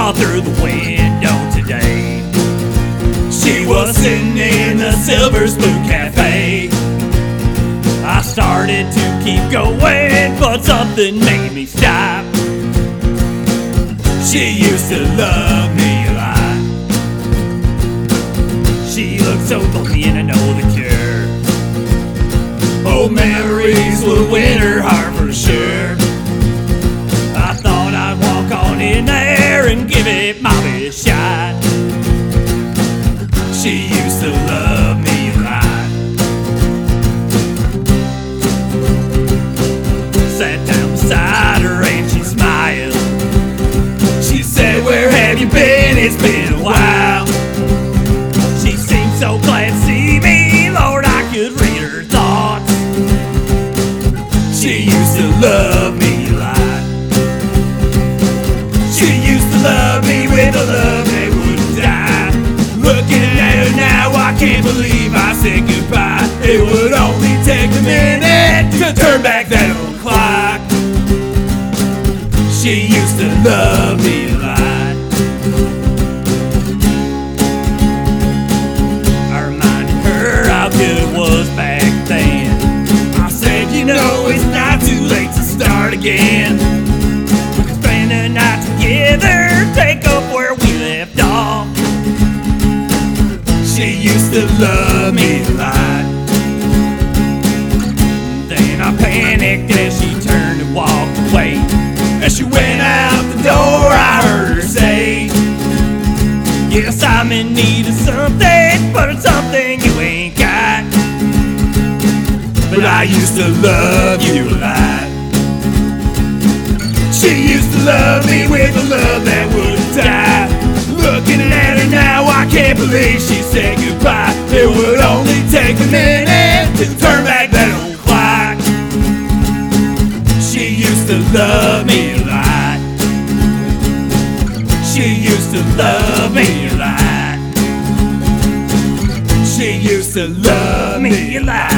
saw through the window today. She was sitting in the Silver Spoon Cafe. I started to keep going, but something made me stop. She used to love me a lot. She looked so lonely, and I know the cure. Old memories will win and it my shot. She used to love me a lot. Sat down beside her and she smiled. She said, Where have you been? It's been a while. She seemed so glad to see me, Lord, I could read her thoughts. She used to love can't believe I said goodbye. It would only take a minute to turn back that old clock. She used to love me a lot. I reminded her how good it was back then. I said, you know, it's not too late to start again. Spend the night together, take up where She used to love me a lot. Then I panicked as she turned and walked away. As she went out the door, I heard her say, Yes, I'm in need of something, but it's something you ain't got. But I used to love you a lot. She used to love me with a love that wouldn't die. Looking at her can't believe she said goodbye. It would only take a minute to turn back that old clock. She used to love me a lot. She used to love me a lot. She used to love me a lot.